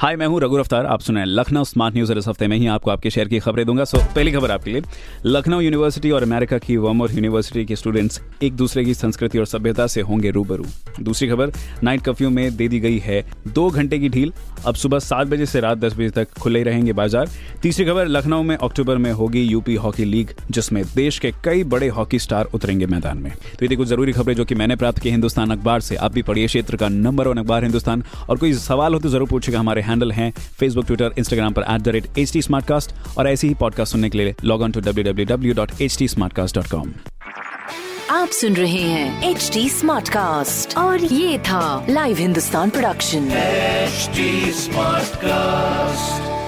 हाय मैं हूँ रघु अफ्तार आप सुनाए लखनऊ स्मार्ट न्यूज़ इस हफ़्ते में ही आपको आपके शहर की खबरें दूँगा। सो पहली खबर आपके लिए। लखनऊ यूनिवर्सिटी और अमेरिका की वर्मोर यूनिवर्सिटी के स्टूडेंट्स एक दूसरे की संस्कृति और सभ्यता से होंगे रूबरू। दूसरी खबर नाइट कर्फ्यू में दे दी गई है दो घंटे की ढील। अब सुबह सात बजे से रात दस बजे तक खुले रहेंगे बाज़ार। तीसरी खबर, लखनऊ में अक्टूबर में होगी यूपी हॉकी लीग जिसमें देश के कई बड़े हॉकी स्टार उतरेंगे मैदान में। तो ये कुछ ज़रूरी खबरें जो कि मैंने प्राप्त की हिंदुस्तान अखबार से। आप भी पढ़िए क्षेत्र का नंबर वन अखबार हिंदुस्तान। और कोई सवाल हो तो ज़रूर पूछेगा हमारे हैंडल हैं फेसबुक ट्विटर इंस्टाग्राम पर at the rate H T और ऐसे ही पॉडकास्ट सुनने के लिए log on to W W W dot H T smartcast dot com आप सुन रहे हैं एच टी और ये था live Hindustan production smart cast